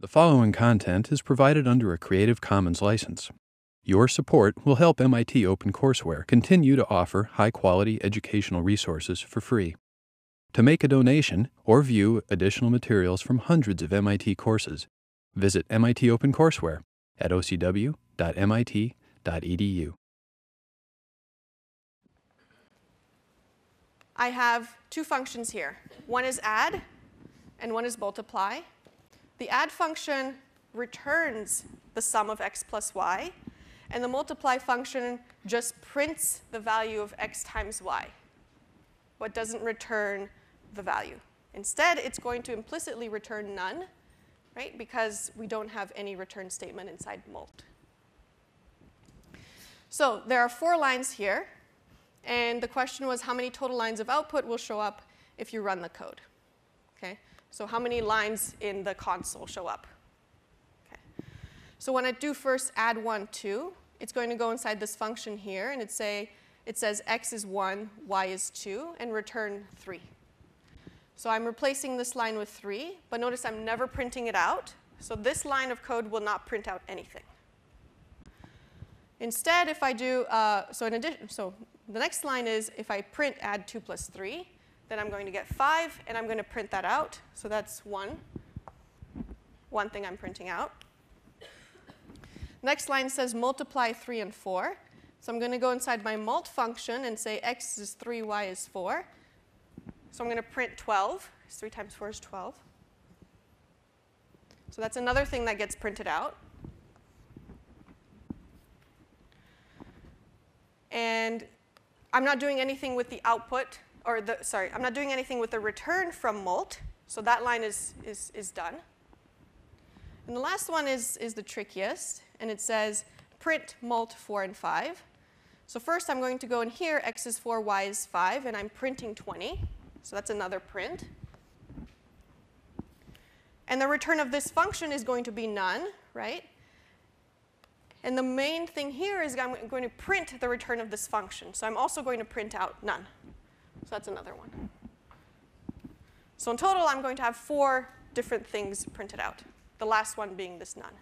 The following content is provided under a Creative Commons license. Your support will help MIT OpenCourseware continue to offer high quality educational resources for free. To make a donation or view additional materials from hundreds of MIT courses, visit MIT OpenCourseware at ocw.mit.edu. I have two functions here. One is add, and one is multiply. The add function returns the sum of x plus y, and the multiply function just prints the value of x times y, but doesn't return the value. Instead, it's going to implicitly return none, right, because we don't have any return statement inside mult. So there are four lines here, and the question was how many total lines of output will show up if you run the code. Okay? So how many lines in the console show up? Okay. So when I do first add 1, 2, it's going to go inside this function here, and it, say, it says x is 1, y is 2, and return 3. So I'm replacing this line with 3, but notice I'm never printing it out. So this line of code will not print out anything. Instead, if I do, uh, so in addition, so the next line is if I print add 2 plus 3, then I'm going to get 5, and I'm going to print that out. So that's 1, one thing I'm printing out. Next line says multiply 3 and 4. So I'm going to go inside my mult function and say x is 3, y is 4. So I'm going to print 12, 3 times 4 is 12. So that's another thing that gets printed out. And I'm not doing anything with the output or the, sorry, I'm not doing anything with the return from mult, so that line is, is, is done. And the last one is, is the trickiest, and it says print mult 4 and 5. So first I'm going to go in here, x is 4, y is 5, and I'm printing 20. So that's another print. And the return of this function is going to be none, right? And the main thing here is I'm going to print the return of this function. So I'm also going to print out none. So that's another one. So in total, I'm going to have four different things printed out, the last one being this none.